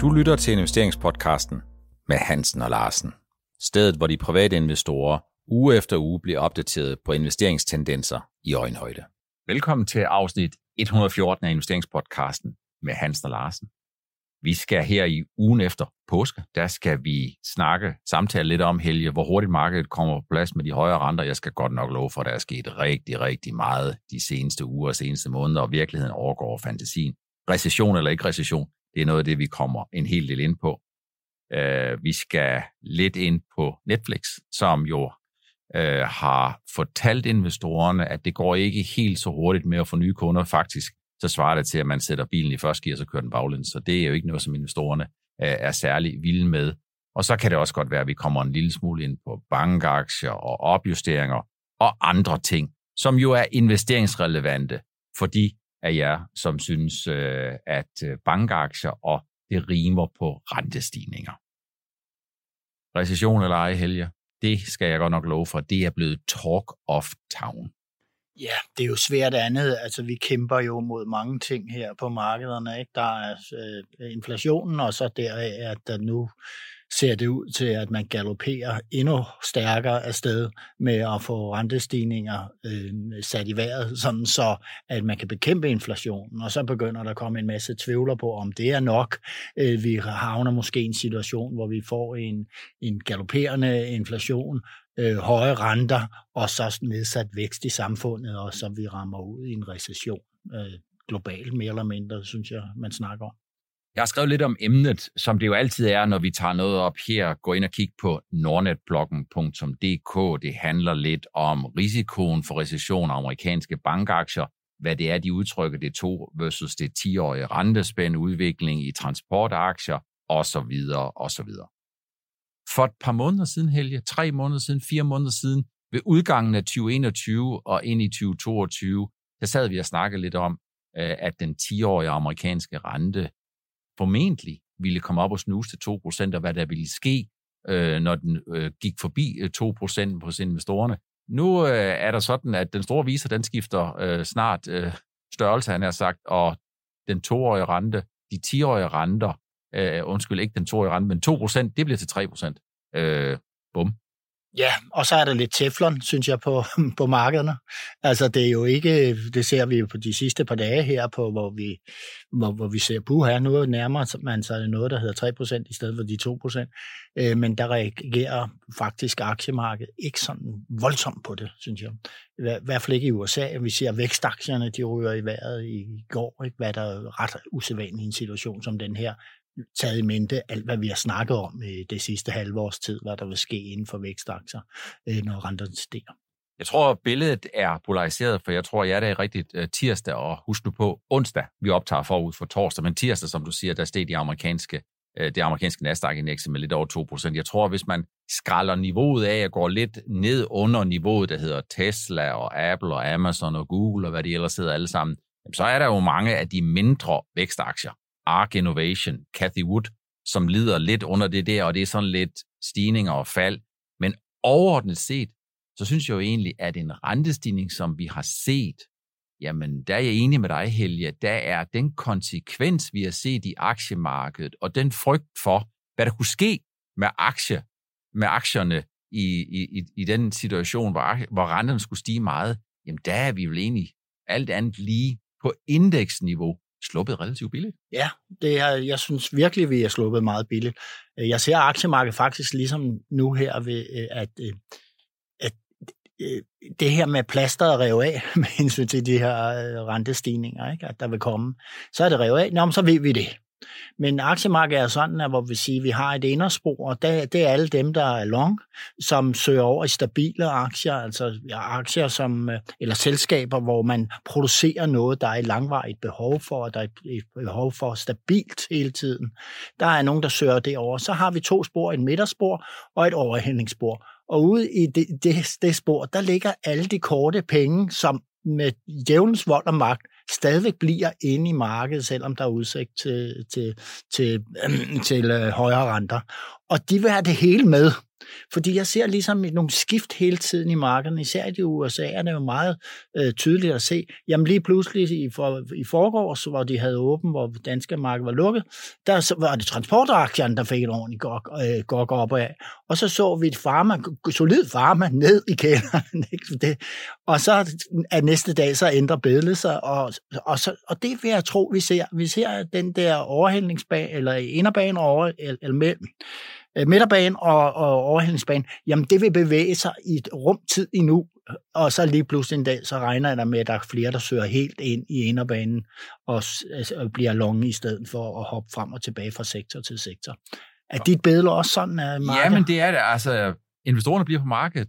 Du lytter til investeringspodcasten med Hansen og Larsen. Stedet, hvor de private investorer uge efter uge bliver opdateret på investeringstendenser i øjenhøjde. Velkommen til afsnit 114 af investeringspodcasten med Hansen og Larsen. Vi skal her i ugen efter påske, der skal vi snakke, samtale lidt om, Helge, hvor hurtigt markedet kommer på plads med de højere renter. Jeg skal godt nok love for, at der er sket rigtig, rigtig meget de seneste uger og seneste måneder, og virkeligheden overgår fantasien. Recession eller ikke recession, det er noget af det, vi kommer en hel del ind på. Øh, vi skal lidt ind på Netflix, som jo øh, har fortalt investorerne, at det går ikke helt så hurtigt med at få nye kunder. Faktisk så svarer det til, at man sætter bilen i første gear, og så kører den baglæns. Så det er jo ikke noget, som investorerne øh, er særlig vilde med. Og så kan det også godt være, at vi kommer en lille smule ind på bankaktier og opjusteringer og andre ting, som jo er investeringsrelevante for de af jer, som synes, øh, at øh, bankaktier og det rimer på rentestigninger. Recession eller ej, Helge, det skal jeg godt nok love for, det er blevet talk of town. Ja, det er jo svært andet. Altså, vi kæmper jo mod mange ting her på markederne. Ikke? Der er øh, inflationen, og så der er, at der nu ser det ud til, at man galopperer endnu stærkere afsted med at få rentestigninger øh, sat i vejret, sådan så at man kan bekæmpe inflationen. Og så begynder der at komme en masse tvivler på, om det er nok. Øh, vi havner måske i en situation, hvor vi får en, en galopperende inflation, øh, høje renter og så nedsat vækst i samfundet, og så vi rammer ud i en recession øh, globalt mere eller mindre, synes jeg, man snakker om. Jeg har skrevet lidt om emnet, som det jo altid er, når vi tager noget op her. Gå ind og kig på nordnetbloggen.dk. Det handler lidt om risikoen for recession af amerikanske bankaktier, hvad det er, de udtrykker det to versus det 10-årige rentespænd, udvikling i transportaktier osv. osv. For et par måneder siden, Helge, tre måneder siden, fire måneder siden, ved udgangen af 2021 og ind i 2022, der sad vi og snakkede lidt om, øh, at den 10-årige amerikanske rente formentlig ville komme op og snuse til 2%, og hvad der ville ske, øh, når den øh, gik forbi øh, 2% hos investorerne. Nu øh, er der sådan, at den store viser, den skifter øh, snart størrelse, han har sagt, og den toårige rente, de 10-årige renter, undskyld, ikke den toårige rente, men 2%, det bliver til 3%. Øh, bum. Ja, og så er der lidt teflon, synes jeg, på, på markederne. Altså, det er jo ikke, det ser vi jo på de sidste par dage her, på, hvor, vi, hvor, hvor vi ser, puha, her, nu nærmer man sig noget, der hedder 3% i stedet for de 2%. Øh, men der reagerer faktisk aktiemarkedet ikke sådan voldsomt på det, synes jeg. I hvert fald ikke i USA. Vi ser vækstaktierne, de ryger i vejret i går, ikke? hvad der er ret usædvanligt i en situation som den her taget i mente alt, hvad vi har snakket om i det sidste halve års tid, hvad der vil ske inden for vækstaktier, øh, når renterne stiger. Jeg tror, billedet er polariseret, for jeg tror, jeg er rigtigt øh, tirsdag, og husk nu på onsdag, vi optager forud for torsdag, men tirsdag, som du siger, der steg de amerikanske, øh, det amerikanske Nasdaq-indeks med lidt over 2%. Jeg tror, hvis man skralder niveauet af og går lidt ned under niveauet, der hedder Tesla og Apple og Amazon og Google og hvad de ellers hedder alle sammen, så er der jo mange af de mindre vækstaktier, Ark Innovation, Cathy Wood, som lider lidt under det der, og det er sådan lidt stigninger og fald. Men overordnet set, så synes jeg jo egentlig, at en rentestigning, som vi har set, jamen der er jeg enig med dig, Helge, der er den konsekvens, vi har set i aktiemarkedet, og den frygt for, hvad der kunne ske med, aktie, med aktierne i, i, i den situation, hvor, hvor renterne skulle stige meget, jamen der er vi vel egentlig alt andet lige på indeksniveau sluppet relativt billigt. Ja, det er, jeg synes virkelig, vi er sluppet meget billigt. Øh, jeg ser aktiemarkedet faktisk ligesom nu her, ved, øh, at, øh, at det her med plasteret rev af med hensyn til de her rentestigninger, ikke? at der vil komme, så er det revet af. Nå, men så ved vi det. Men aktiemarkedet er sådan, at hvor vi siger, at vi har et inderspor, og det, det er alle dem, der er long, som søger over i stabile aktier, altså aktier som, øh, eller selskaber, hvor man producerer noget, der er et langvarigt behov for, og der er et behov for stabilt hele tiden. Der er nogen, der søger det over. Så har vi to spor, et midterspor og et overhældningsspor. Og ude i det, det, det spor, der ligger alle de korte penge, som med djævelens vold og magt stadigvæk bliver inde i markedet, selvom der er udsigt til, til, til, øh, til øh, højere renter og de vil have det hele med. Fordi jeg ser ligesom nogle skift hele tiden i markederne, især i USA er det jo meget øh, tydeligt at se. Jamen lige pludselig i, for, i forgårs, hvor de havde åben, hvor danske marked var lukket, der så, var det transportaktierne, der fik et ordentligt gok, øh, gok op af. Og så så vi et farma, solid farma ned i kælderen. det. Og så er næste dag, så ændrer billedet sig, og, og, så, og det vil jeg tro, vi ser. Vi ser den der overhældningsbane, eller inderbane over, eller, eller mellem øh, midterbane og, og overhældningsbane, jamen det vil bevæge sig i et rumtid endnu, og så lige pludselig en dag, så regner jeg med, at der er flere, der søger helt ind i inderbanen altså, og bliver longe i stedet for at hoppe frem og tilbage fra sektor til sektor. Er dit billede også sådan, øh, at markedet? Ja, men det er det. Altså, investorerne bliver på markedet,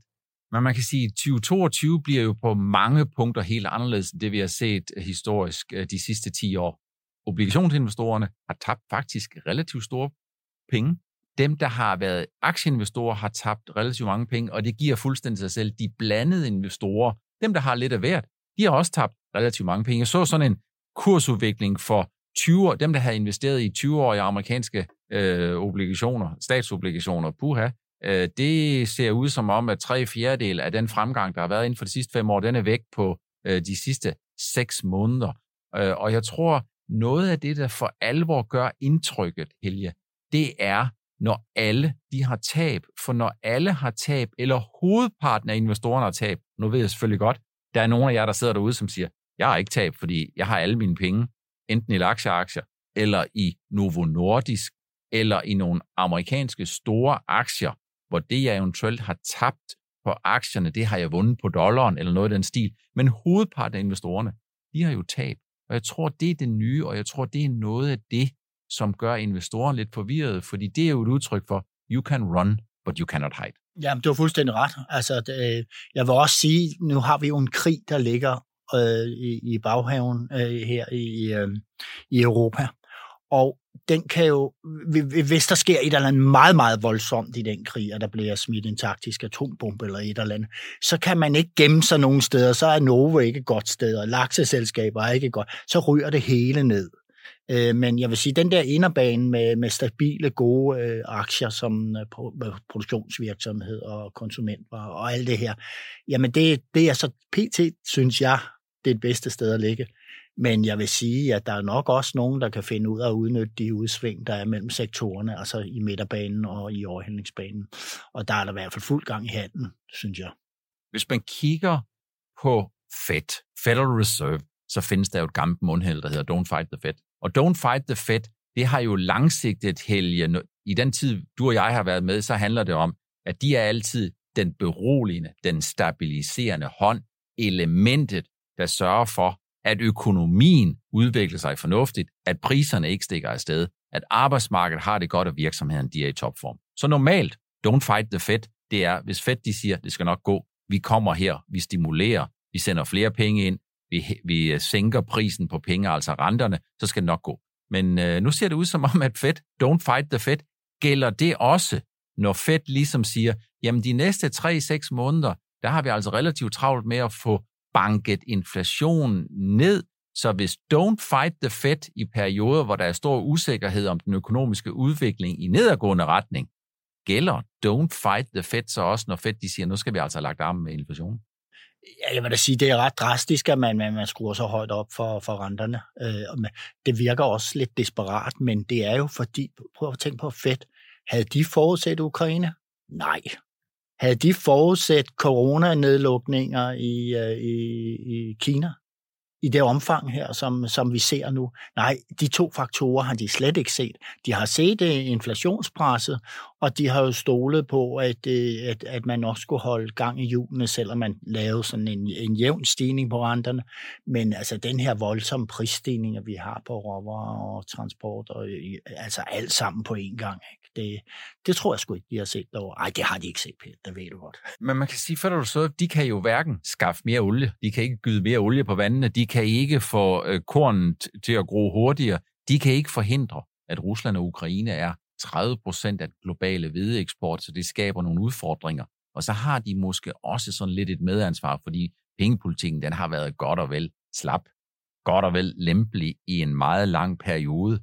men man kan sige, at 2022 bliver jo på mange punkter helt anderledes end det, vi har set historisk øh, de sidste 10 år. Obligationsinvestorerne har tabt faktisk relativt store penge dem, der har været aktieinvestorer, har tabt relativt mange penge, og det giver fuldstændig sig selv. De blandede investorer, dem, der har lidt af hvert, de har også tabt relativt mange penge. Jeg så sådan en kursudvikling for 20 år, dem, der havde investeret i 20 år i amerikanske øh, obligationer, statsobligationer, puha, øh, det ser ud som om, at tre fjerdedel af den fremgang, der har været inden for de sidste fem år, den er væk på øh, de sidste seks måneder. Øh, og jeg tror, noget af det, der for alvor gør indtrykket, Helge, det er, når alle de har tab. For når alle har tab, eller hovedparten af investorerne har tab, nu ved jeg selvfølgelig godt, der er nogle af jer, der sidder derude, som siger, jeg har ikke tab, fordi jeg har alle mine penge, enten i aktieaktier, eller i Novo Nordisk, eller i nogle amerikanske store aktier, hvor det, jeg eventuelt har tabt på aktierne, det har jeg vundet på dollaren, eller noget i den stil. Men hovedparten af investorerne, de har jo tab. Og jeg tror, det er det nye, og jeg tror, det er noget af det, som gør investoren lidt forvirret, fordi det er jo et udtryk for, you can run, but you cannot hide. Jamen, du har fuldstændig ret. Altså, det, øh, jeg vil også sige, nu har vi jo en krig, der ligger øh, i, i baghaven øh, her i, øh, i Europa. Og den kan jo, hvis der sker et eller andet meget, meget voldsomt i den krig, og der bliver smidt en taktisk atombombe eller et eller andet, så kan man ikke gemme sig nogen steder. Så er Novo ikke et godt sted, og lakseselskaber er ikke godt. Så ryger det hele ned. Øh, men jeg vil sige, den der inderbane med, med stabile, gode øh, aktier som øh, øh produktionsvirksomhed og konsumentvarer og alt det her, jamen det, det er så pt, synes jeg, det er det bedste sted at ligge. Men jeg vil sige, at der er nok også nogen, der kan finde ud af at udnytte de udsving, der er mellem sektorerne, altså i midterbanen og i overhældningsbanen. Og der er der i hvert fald fuld gang i handen, synes jeg. Hvis man kigger på Fed, Federal Reserve, så findes der jo et gammelt mundhæld, der hedder Don't Fight the Fed. Og Don't Fight the Fed, det har jo langsigtet helge. I den tid, du og jeg har været med, så handler det om, at de er altid den beroligende, den stabiliserende hånd, elementet, der sørger for, at økonomien udvikler sig fornuftigt, at priserne ikke stikker afsted, at arbejdsmarkedet har det godt, og virksomheden de er i topform. Så normalt, don't fight the Fed, det er, hvis Fed de siger, det skal nok gå, vi kommer her, vi stimulerer, vi sender flere penge ind, vi, vi øh, sænker prisen på penge, altså renterne, så skal det nok gå. Men øh, nu ser det ud som om, at Fed, don't fight the Fed, gælder det også, når Fed ligesom siger, jamen de næste 3-6 måneder, der har vi altså relativt travlt med at få banket inflation ned, så hvis don't fight the Fed i perioder, hvor der er stor usikkerhed om den økonomiske udvikling i nedadgående retning, gælder don't fight the Fed så også, når Fed de siger, nu skal vi altså have lagt armen med inflationen? Ja, jeg vil da sige, det er ret drastisk, at man, man, man skruer så højt op for, for renterne. Øh, det virker også lidt desperat, men det er jo fordi, prøv at tænke på fedt. havde de forudset Ukraine? Nej. Havde de forudset coronanedlukninger i, øh, i, i Kina? i det omfang her, som, som vi ser nu. Nej, de to faktorer har de slet ikke set. De har set øh, inflationspresset, og de har jo stolet på, at, øh, at, at man også skulle holde gang i hjulene, selvom man lavede sådan en, en jævn stigning på renterne. Men altså den her voldsomme prisstigning, vi har på råvarer og transport, og, øh, altså alt sammen på én gang. Ikke? Det, det tror jeg sgu ikke, de har set derovre. Nej, det har de ikke set, Peter. Det ved du godt. Men man kan sige, for du så, de kan jo hverken skaffe mere olie, de kan ikke gyde mere olie på vandene, de kan ikke få øh, kornet til at gro hurtigere, de kan ikke forhindre, at Rusland og Ukraine er 30 procent af den globale hvedeeksport, så det skaber nogle udfordringer. Og så har de måske også sådan lidt et medansvar, fordi pengepolitikken den har været godt og vel slap, godt og vel lempelig i en meget lang periode.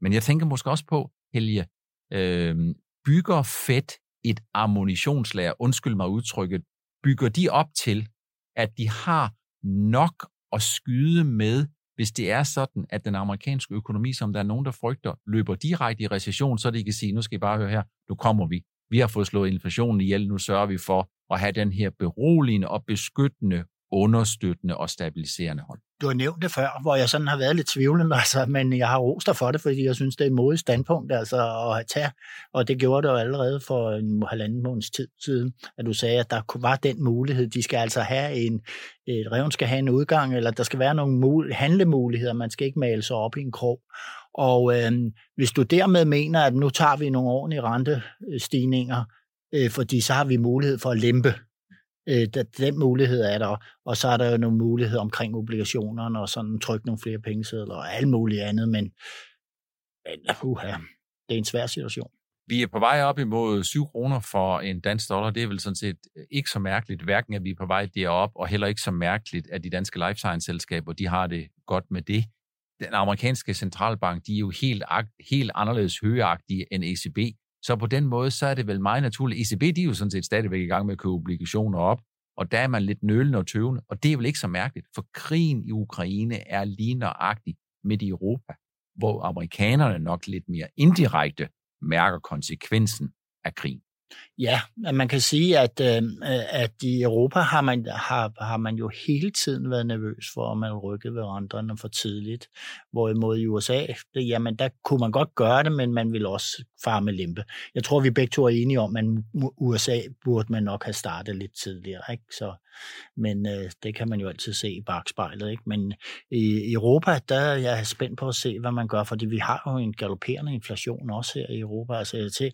Men jeg tænker måske også på, Helge, øh, bygger Fed et ammunitionslager, undskyld mig udtrykket, bygger de op til, at de har nok at skyde med, hvis det er sådan, at den amerikanske økonomi, som der er nogen, der frygter, løber direkte i recession, så de kan sige, nu skal I bare høre her, nu kommer vi. Vi har fået slået inflationen ihjel, nu sørger vi for at have den her beroligende og beskyttende, understøttende og stabiliserende hånd du har nævnt det før, hvor jeg sådan har været lidt tvivlende, altså, men jeg har rost dig for det, fordi jeg synes, det er et modigt standpunkt altså, at tage, og det gjorde du allerede for en halvanden måneds tid siden, at du sagde, at der var den mulighed. De skal altså have en, et revn skal have en udgang, eller der skal være nogle mul- handlemuligheder, man skal ikke male sig op i en krog. Og øh, hvis du dermed mener, at nu tager vi nogle ordentlige rentestigninger, øh, fordi så har vi mulighed for at lempe Øh, den mulighed er der, og så er der jo nogle muligheder omkring obligationerne, og sådan trykke nogle flere pengesedler og alt muligt andet, men, men uha, det er en svær situation. Vi er på vej op imod 7 kroner for en dansk dollar. Det er vel sådan set øh, ikke så mærkeligt, hverken at vi er på vej derop, og heller ikke så mærkeligt, at de danske life science-selskaber, de har det godt med det. Den amerikanske centralbank, de er jo helt, helt anderledes højagtige end ECB. Så på den måde, så er det vel meget naturligt. ECB, de er jo sådan set stadigvæk i gang med at købe obligationer op, og der er man lidt nølende og tøvende, og det er vel ikke så mærkeligt, for krigen i Ukraine er lige nøjagtig midt i Europa, hvor amerikanerne nok lidt mere indirekte mærker konsekvensen af krigen. Ja, man kan sige, at, øh, at i Europa har man, har, har man jo hele tiden været nervøs for, at man rykkede ved renterne for tidligt. Hvorimod i USA, det, jamen der kunne man godt gøre det, men man ville også fare med limpe. Jeg tror, vi begge to er enige om, at USA burde man nok have startet lidt tidligere. Ikke? Så, men øh, det kan man jo altid se i bagspejlet. Ikke? Men i Europa, der er jeg spændt på at se, hvad man gør, fordi vi har jo en galopperende inflation også her i Europa. Altså jeg til,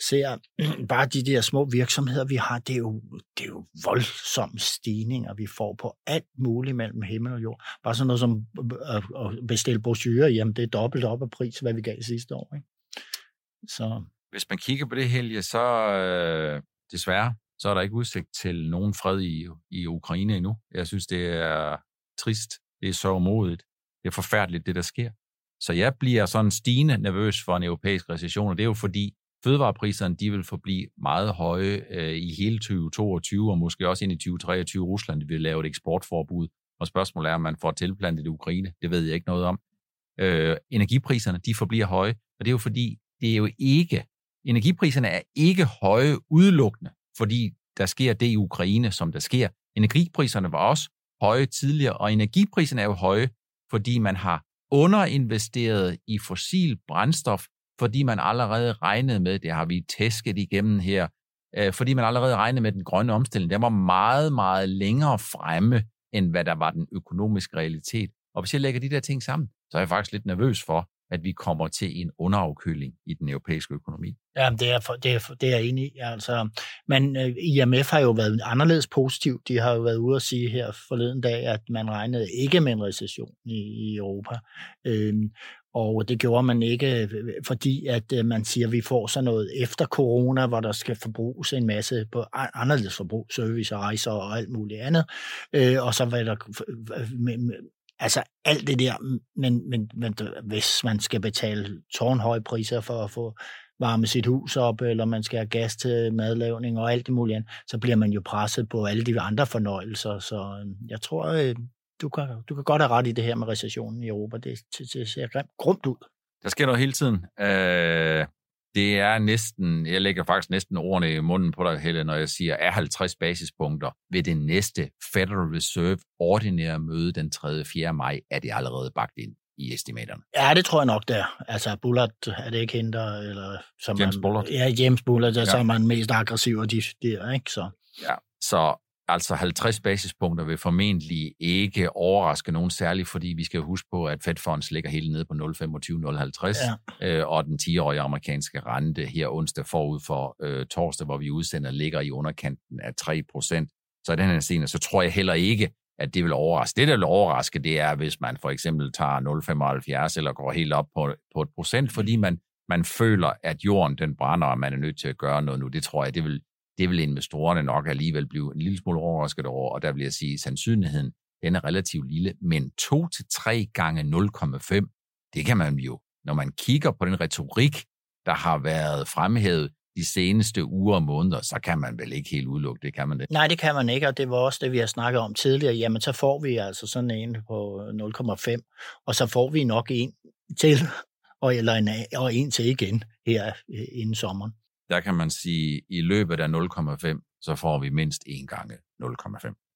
ser bare de der små virksomheder, vi har, det er jo, det er jo voldsomme stigninger, vi får på alt muligt mellem himmel og jord. Bare sådan noget som at bestille brosyrer, jamen det er dobbelt op af pris, hvad vi gav sidste år. Ikke? Så. Hvis man kigger på det, Helge, så øh, desværre, så er der ikke udsigt til nogen fred i, i Ukraine endnu. Jeg synes, det er trist, det er sørgmodigt, det er forfærdeligt, det der sker. Så jeg bliver sådan stigende nervøs for en europæisk recession, og det er jo fordi, fødevarepriserne de vil forblive meget høje øh, i hele 2022, og måske også ind i 2023. Rusland vil lave et eksportforbud, og spørgsmålet er, om man får tilplantet i Ukraine. Det ved jeg ikke noget om. Øh, energipriserne de forbliver høje, og det er jo fordi, det er jo ikke, energipriserne er ikke høje udelukkende, fordi der sker det i Ukraine, som der sker. Energipriserne var også høje tidligere, og energipriserne er jo høje, fordi man har underinvesteret i fossil brændstof fordi man allerede regnede med, det har vi tæsket igennem her, øh, fordi man allerede regnede med den grønne omstilling. Den var meget, meget længere fremme, end hvad der var den økonomiske realitet. Og hvis jeg lægger de der ting sammen, så er jeg faktisk lidt nervøs for, at vi kommer til en underafkøling i den europæiske økonomi. Ja, det er, for, det er, for, det er jeg enig i. Altså, men øh, IMF har jo været anderledes positiv. De har jo været ude at sige her forleden dag, at man regnede ikke med en recession i, i Europa. Øhm, og det gjorde man ikke, fordi at øh, man siger, at vi får sådan noget efter corona, hvor der skal forbruges en masse på anderledes forbrug, service og rejser og alt muligt andet. Øh, og så var der altså alt det der, men, men, men hvis man skal betale tårnhøje priser for at få varme sit hus op, eller man skal have gas til madlavning og alt det mulige andet, så bliver man jo presset på alle de andre fornøjelser. Så øh, jeg tror, du kan, du kan godt have ret i det her med recessionen i Europa. Det, det, det ser grimt, grumt ud. Der sker noget hele tiden. Øh, det er næsten, jeg lægger faktisk næsten ordene i munden på dig, Helle, når jeg siger, er 50 basispunkter ved det næste Federal Reserve ordinære møde den 3. 4. maj, er det allerede bagt ind i estimaterne. Ja, det tror jeg nok, der. Altså, Bullard, er det ikke hende, der, eller... Som James man, Bullard. Ja, James Bullard, der, ja. så er man mest aggressiv af de der, ikke? Så. Ja, så Altså 50 basispunkter vil formentlig ikke overraske nogen særligt, fordi vi skal huske på, at Fed Funds ligger helt nede på 0,25-0,50, ja. øh, og den 10-årige amerikanske rente her onsdag forud for øh, torsdag, hvor vi udsender, ligger i underkanten af 3% Så i den her scene, så tror jeg heller ikke, at det vil overraske. Det, der vil overraske, det er, hvis man for eksempel tager 0,75 eller går helt op på, på et procent, fordi man, man føler, at jorden den brænder, og man er nødt til at gøre noget nu. Det tror jeg, det vil, det vil investorerne nok alligevel blive en lille smule overrasket over, og der vil jeg sige, at sandsynligheden den er relativt lille, men 2-3 gange 0,5, det kan man jo, når man kigger på den retorik, der har været fremhævet, de seneste uger og måneder, så kan man vel ikke helt udelukke det, kan man det? Nej, det kan man ikke, og det var også det, vi har snakket om tidligere. Jamen, så får vi altså sådan en på 0,5, og så får vi nok en til, og, eller en, og en til igen her øh, inden sommeren. Der kan man sige, at i løbet af 0,5, så får vi mindst en gange 0,5.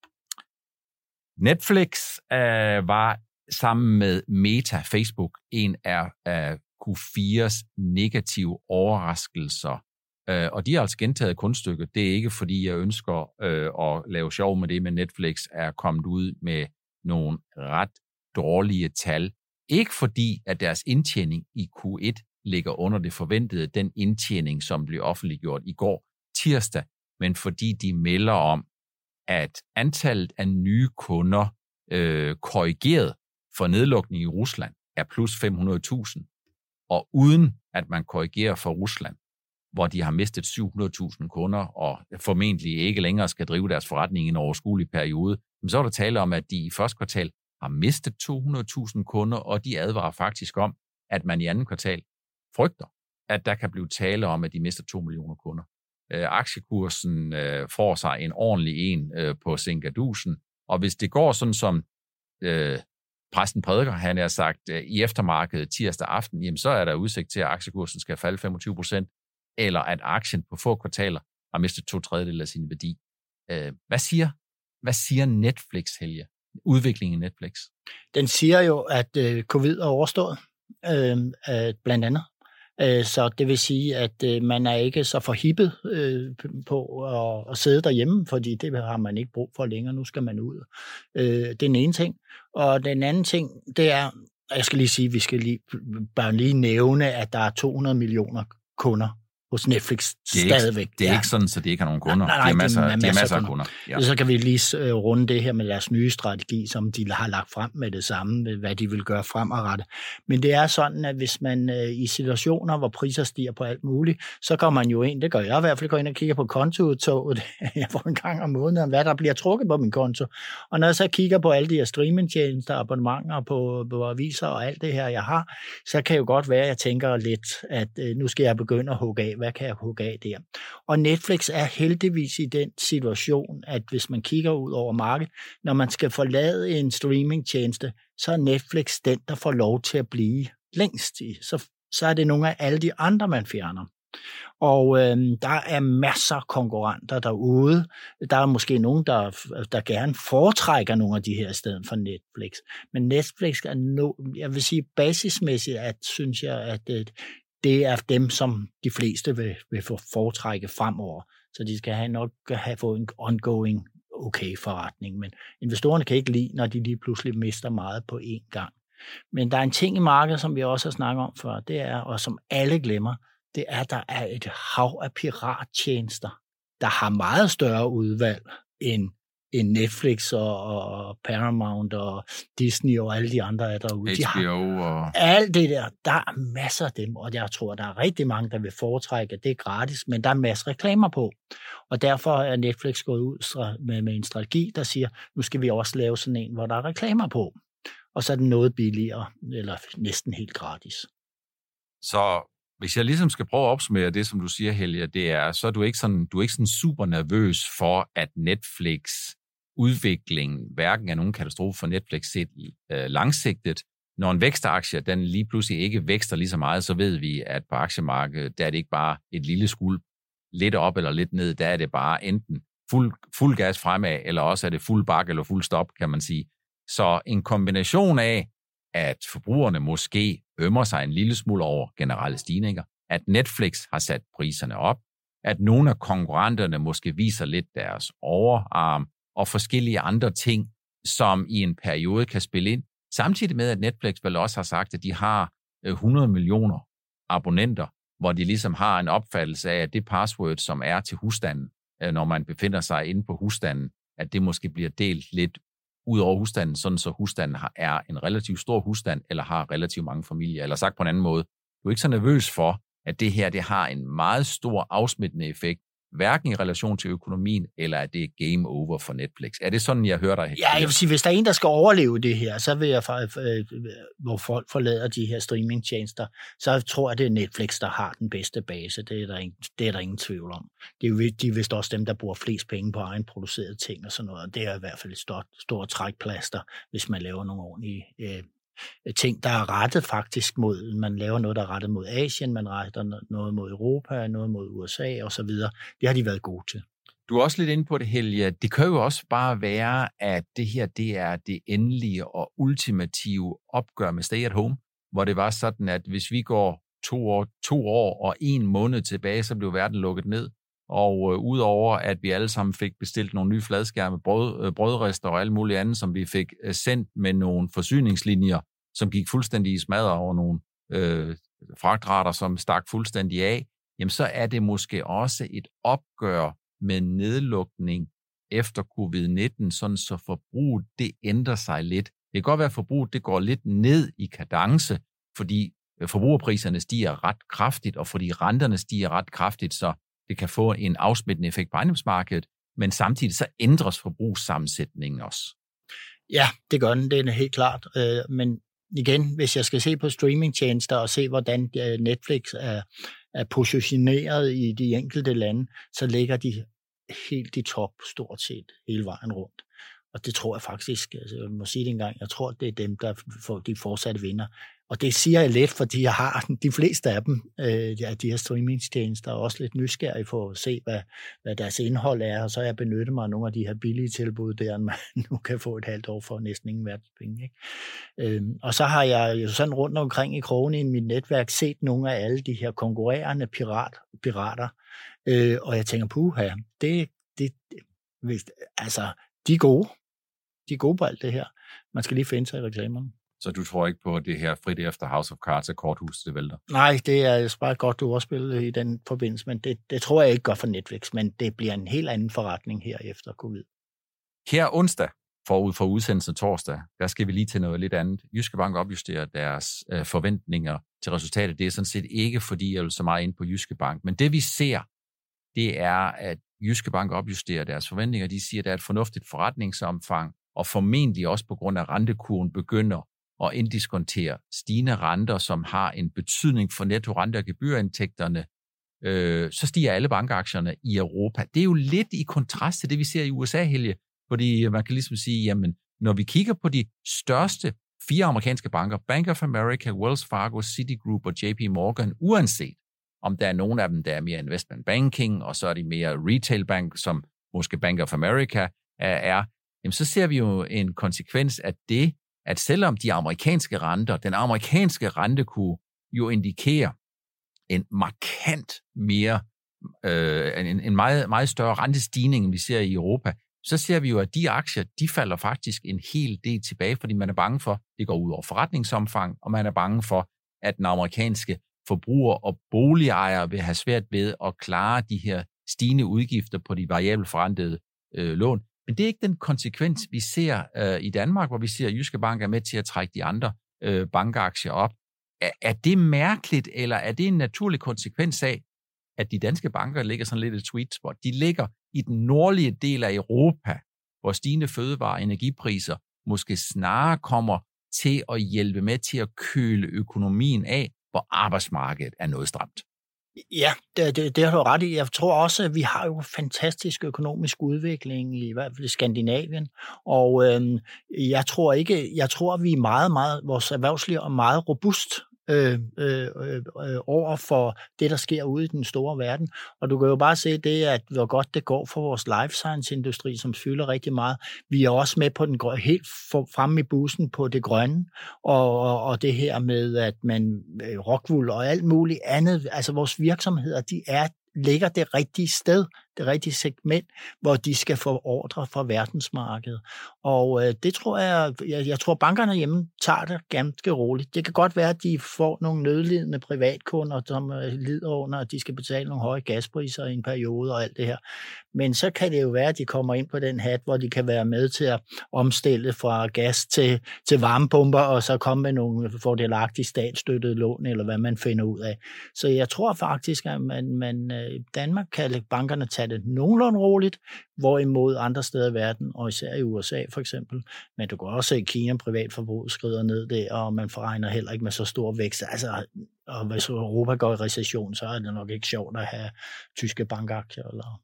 Netflix øh, var sammen med Meta, Facebook, en af, af Q4's negative overraskelser. Øh, og de har altså gentaget kunststykket. Det er ikke, fordi jeg ønsker øh, at lave sjov med det, men Netflix er kommet ud med nogle ret dårlige tal. Ikke fordi, at deres indtjening i Q1 ligger under det forventede, den indtjening, som blev offentliggjort i går tirsdag, men fordi de melder om, at antallet af nye kunder øh, korrigeret for nedlukning i Rusland er plus 500.000, og uden at man korrigerer for Rusland, hvor de har mistet 700.000 kunder og formentlig ikke længere skal drive deres forretning i en overskuelig periode, så er der tale om, at de i første kvartal har mistet 200.000 kunder, og de advarer faktisk om, at man i anden kvartal frygter, at der kan blive tale om, at de mister 2 millioner kunder. Øh, aktiekursen øh, får sig en ordentlig en øh, på Singadusen, og hvis det går sådan som øh, præsten prædiker, han har sagt, øh, i eftermarkedet tirsdag aften, jamen så er der udsigt til, at aktiekursen skal falde 25 procent, eller at aktien på få kvartaler har mistet to tredjedel af sin værdi. Øh, hvad siger, hvad siger Netflix, Helge? Udviklingen i Netflix? Den siger jo, at øh, covid er overstået, øh, øh, blandt andet. Øh, så det vil sige, at øh, man er ikke så forhippet øh, på at, sidde derhjemme, fordi det har man ikke brug for længere. Nu skal man ud. Øh, det er den ene ting. Og den anden ting, det er, jeg skal lige sige, vi skal lige, bare lige nævne, at der er 200 millioner kunder hos Netflix det er stadigvæk. Ikke, det er ja. ikke sådan, så de ikke har nogen kunder. Nej, nej, de har masser, de har masser, masser af kunder. Ja. Så kan vi lige uh, runde det her med deres nye strategi, som de har lagt frem med det samme, hvad de vil gøre fremadrettet. Men det er sådan, at hvis man uh, i situationer, hvor priser stiger på alt muligt, så går man jo ind, det gør jeg i hvert fald, går ind og kigger på kontoudtoget, jeg får en gang om måneden, hvad der bliver trukket på min konto. Og når jeg så kigger på alle de her streamingtjenester, abonnementer på, på aviser og alt det her, jeg har, så kan det jo godt være, at jeg tænker lidt, at uh, nu skal jeg begynde at hugge af, hvad kan jeg hugge af der? Og Netflix er heldigvis i den situation, at hvis man kigger ud over markedet, når man skal forlade en streamingtjeneste, så er Netflix den, der får lov til at blive længst i. Så, så er det nogle af alle de andre, man fjerner. Og øh, der er masser af konkurrenter derude. Der er måske nogen, der, der gerne foretrækker nogle af de her i stedet for Netflix. Men Netflix er no, jeg vil sige basismæssigt, at synes jeg, at det er dem, som de fleste vil, vil få foretrække fremover. Så de skal have nok have fået en ongoing okay forretning. Men investorerne kan ikke lide, når de lige pludselig mister meget på én gang. Men der er en ting i markedet, som vi også har snakket om før, det er, og som alle glemmer, det er, at der er et hav af pirattjenester, der har meget større udvalg end end Netflix og, og Paramount og Disney og alle de andre er derude. HBO de har, og... Alt det der, der er masser af dem, og jeg tror, der er rigtig mange, der vil foretrække, at det er gratis, men der er masser af reklamer på. Og derfor er Netflix gået ud med, med en strategi, der siger, nu skal vi også lave sådan en, hvor der er reklamer på. Og så er den noget billigere, eller næsten helt gratis. Så hvis jeg ligesom skal prøve at opsummere det, som du siger, Helge, det er, så er du ikke sådan, du er ikke sådan super nervøs for, at Netflix udvikling hverken er nogen katastrofe for Netflix set øh, langsigtet. Når en vækstaktie, den lige pludselig ikke vækster lige så meget, så ved vi, at på aktiemarkedet, der er det ikke bare et lille skuld lidt op eller lidt ned, der er det bare enten fuld, fuld gas fremad, eller også er det fuld bak eller fuld stop, kan man sige. Så en kombination af, at forbrugerne måske ømmer sig en lille smule over generelle stigninger, at Netflix har sat priserne op, at nogle af konkurrenterne måske viser lidt deres overarm, og forskellige andre ting, som i en periode kan spille ind. Samtidig med, at Netflix vel også har sagt, at de har øh, 100 millioner abonnenter, hvor de ligesom har en opfattelse af, at det password, som er til husstanden, øh, når man befinder sig inde på husstanden, at det måske bliver delt lidt ud over husstanden, sådan så husstanden er en relativt stor husstand, eller har relativt mange familier. Eller sagt på en anden måde, du er ikke så nervøs for, at det her det har en meget stor afsmittende effekt hverken i relation til økonomien, eller er det game over for Netflix? Er det sådan, jeg hører dig? Ja, jeg vil sige, hvis der er en, der skal overleve det her, så vil jeg, øh, hvor folk forlader de her streamingtjenester, så tror jeg, det er Netflix, der har den bedste base. Det er der ingen, det er der ingen tvivl om. Det er de er vist også dem, der bruger flest penge på egenproducerede ting og sådan noget. Det er i hvert fald et stort, stort trækplaster, hvis man laver nogle ordentlige øh, Øh, ting, der er rettet faktisk mod, man laver noget, der er rettet mod Asien, man retter noget mod Europa, noget mod USA og så videre. Det har de været gode til. Du er også lidt inde på det, Helge. Det kan jo også bare være, at det her det er det endelige og ultimative opgør med stay at home, hvor det var sådan, at hvis vi går to år, to år og en måned tilbage, så blev verden lukket ned. Og øh, udover at vi alle sammen fik bestilt nogle nye fladskærme, brød, øh, brødrester og alt muligt andet, som vi fik øh, sendt med nogle forsyningslinjer, som gik fuldstændig i smadre over nogle øh, fragtrater, som stak fuldstændig af, jamen så er det måske også et opgør med nedlukning efter covid-19, sådan så forbruget det ændrer sig lidt. Det kan godt være, at forbruget det går lidt ned i kadence, fordi øh, forbrugerpriserne stiger ret kraftigt, og fordi renterne stiger ret kraftigt, så det kan få en afsmittende effekt på ejendomsmarkedet, men samtidig så ændres forbrugssammensætningen også. Ja, det gør den, det er helt klart. Øh, men igen, hvis jeg skal se på streamingtjenester og se, hvordan øh, Netflix er, er positioneret i de enkelte lande, så ligger de helt i top stort set hele vejen rundt. Og det tror jeg faktisk, altså jeg må sige det engang, jeg tror, det er dem, der får de fortsatte vinder. Og det siger jeg lidt, fordi jeg har de fleste af dem, øh, ja, de her streamingtjenester, også lidt nysgerrig for at se, hvad, hvad deres indhold er, og så har jeg benyttet mig af nogle af de her billige tilbud, der man nu kan få et halvt år for næsten ingen verdenspenge. Ikke? Øh, og så har jeg jo sådan rundt omkring i krogen i mit netværk set nogle af alle de her konkurrerende pirat, pirater, øh, og jeg tænker, puha, det, det, det, altså, de er gode. De er gode på alt det her. Man skal lige finde sig i reklamerne. Så du tror ikke på, at det her frit efter House of Cards er korthus, det vælter? Nej, det er bare godt, du også spillet i den forbindelse, men det, det tror jeg ikke godt for Netflix, men det bliver en helt anden forretning her efter covid. Her onsdag, forud for udsendelsen torsdag, der skal vi lige til noget lidt andet. Jyske Bank opjusterer deres øh, forventninger til resultatet. Det er sådan set ikke, fordi jeg vil så meget ind på Jyske Bank, men det vi ser, det er, at Jyske Bank opjusterer deres forventninger. De siger, at der er et fornuftigt forretningsomfang, og formentlig også på grund af rentekurven begynder at inddiskontere stigende renter, som har en betydning for netto rente- og gebyrindtægterne, øh, så stiger alle bankaktierne i Europa. Det er jo lidt i kontrast til det, vi ser i USA, Helge, fordi man kan ligesom sige, jamen, når vi kigger på de største fire amerikanske banker, Bank of America, Wells Fargo, Citigroup og JP Morgan, uanset om der er nogen af dem, der er mere investment banking, og så er de mere retail bank, som måske Bank of America er, jamen så ser vi jo en konsekvens af det, at selvom de amerikanske renter, den amerikanske rentekurve jo indikerer en markant mere, øh, en, en meget, meget større rentestigning, end vi ser i Europa, så ser vi jo, at de aktier, de falder faktisk en hel del tilbage, fordi man er bange for, at det går ud over forretningsomfang, og man er bange for, at den amerikanske forbruger og boligejere vil have svært ved at klare de her stigende udgifter på de variable forrentede øh, lån. Men det er ikke den konsekvens, vi ser øh, i Danmark, hvor vi ser, at Jyske Bank er med til at trække de andre øh, bankaktier op. Er, er det mærkeligt, eller er det en naturlig konsekvens af, at de danske banker ligger sådan lidt et sweet spot? De ligger i den nordlige del af Europa, hvor stigende fødevare- og energipriser måske snarere kommer til at hjælpe med til at køle økonomien af, hvor arbejdsmarkedet er noget stramt. Ja, det, det, det har du ret i. Jeg tror også, at vi har jo fantastisk økonomisk udvikling i hvert fald i Skandinavien, og øhm, jeg tror ikke, jeg tror, at vi er meget, meget, vores erhvervsliv er meget robust Øh, øh, øh, øh, over for det, der sker ude i den store verden. Og du kan jo bare se det, at hvor godt det går for vores life science-industri, som fylder rigtig meget. Vi er også med på den helt fremme i bussen på det grønne, og, og, og det her med, at man øh, rockwool og alt muligt andet, altså vores virksomheder, de er ligger det rigtige sted, det rigtige segment, hvor de skal få ordre fra verdensmarkedet. Og øh, det tror jeg, jeg, jeg tror bankerne hjemme tager det ganske roligt. Det kan godt være, at de får nogle nødlidende privatkunder, som øh, lider under, at de skal betale nogle høje gaspriser i en periode og alt det her. Men så kan det jo være, at de kommer ind på den hat, hvor de kan være med til at omstille fra gas til, til varmepumper, og så komme med nogle fordelagtige statsstøttede lån, eller hvad man finder ud af. Så jeg tror faktisk, at man, man, øh, Danmark kan bankerne tage tage det nogenlunde roligt, hvorimod andre steder i verden, og især i USA for eksempel, men du kan også se, Kina privatforbrug skrider ned der, og man forregner heller ikke med så stor vækst. Altså, og hvis Europa går i recession, så er det nok ikke sjovt at have tyske bankaktier. Eller...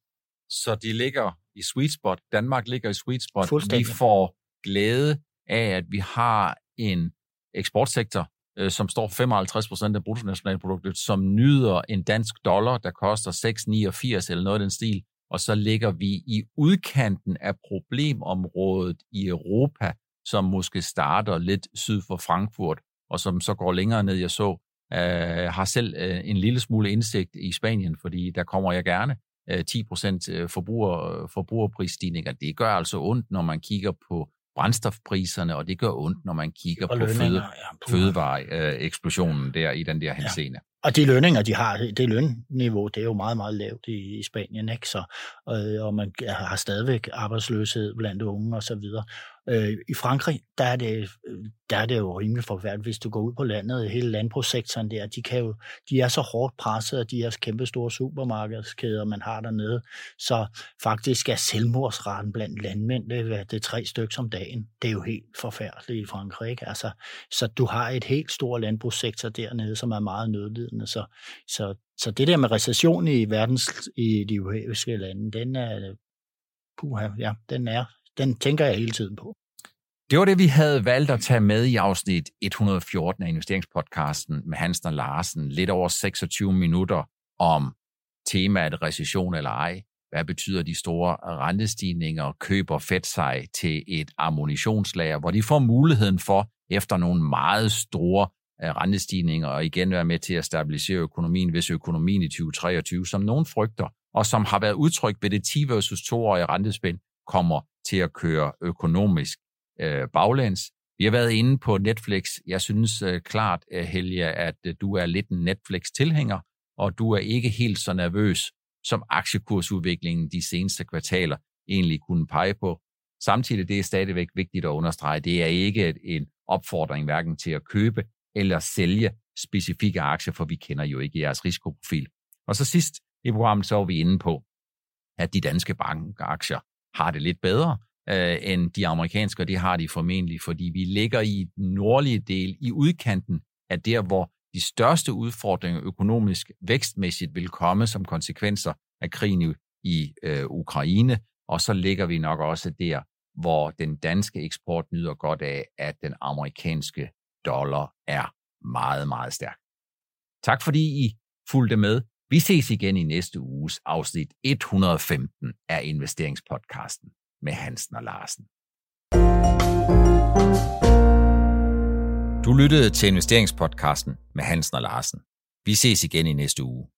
Så de ligger i sweet spot. Danmark ligger i sweet spot. Vi får glæde af, at vi har en eksportsektor, øh, som står for 55 procent af bruttonationalproduktet, som nyder en dansk dollar, der koster 6,89 eller noget af den stil, og så ligger vi i udkanten af problemområdet i Europa, som måske starter lidt syd for Frankfurt, og som så går længere ned. Jeg så, øh, har selv øh, en lille smule indsigt i Spanien, fordi der kommer jeg gerne. Øh, 10 procent øh, forbruger, forbrugerprisstigninger. Det gør altså ondt, når man kigger på brændstofpriserne, og det gør ondt, når man kigger på føde, ja, fødevareeksplosionen der i den der henseende. Ja. Og de lønninger, de har, det lønniveau, det er jo meget, meget lavt i, i Spanien, ikke? Så, og, og man har stadigvæk arbejdsløshed blandt unge og så videre. Øh, I Frankrig, der er, det, der er det jo rimelig forfærdeligt, hvis du går ud på landet, hele landbrugssektoren der, de, kan jo, de er så hårdt presset af de her kæmpe store supermarkedskæder, man har dernede, så faktisk er selvmordsraten blandt landmænd, det er, det er tre stykker om dagen. Det er jo helt forfærdeligt i Frankrig, ikke? Altså, så du har et helt stort landbrugssektor dernede, som er meget nødlidende, så, så, så det der med recession i verdens, i de europæiske lande, den er, puha, ja, den er den tænker jeg hele tiden på. Det var det, vi havde valgt at tage med i afsnit 114 af investeringspodcasten med Hansen og Larsen. Lidt over 26 minutter om temaet recession eller ej. Hvad betyder de store rentestigninger? Køber Fed sig til et ammunitionslager, hvor de får muligheden for, efter nogle meget store øh, rentestigninger, og igen være med til at stabilisere økonomien, hvis økonomien i 2023, som nogen frygter, og som har været udtrykt ved det 10 versus 2-årige rentespænd, kommer til at køre økonomisk øh, baglæns. Vi har været inde på Netflix. Jeg synes øh, klart, øh, Helge, at øh, du er lidt en Netflix-tilhænger, og du er ikke helt så nervøs, som aktiekursudviklingen de seneste kvartaler egentlig kunne pege på. Samtidig det er stadigvæk vigtigt at understrege, det er ikke en opfordring hverken til at købe eller sælge specifikke aktier, for vi kender jo ikke jeres risikoprofil. Og så sidst i programmet, så var vi inde på, at de danske bankaktier har det lidt bedre øh, end de amerikanske, og det har de formentlig, fordi vi ligger i den nordlige del, i udkanten af der, hvor de største udfordringer økonomisk vækstmæssigt vil komme som konsekvenser af krigen i øh, Ukraine, og så ligger vi nok også der, hvor den danske eksport nyder godt af, at den amerikanske dollar er meget, meget stærk. Tak fordi I fulgte med. Vi ses igen i næste uges afsnit 115 af investeringspodcasten med Hansen og Larsen. Du lyttede til investeringspodcasten med Hansen og Larsen. Vi ses igen i næste uge.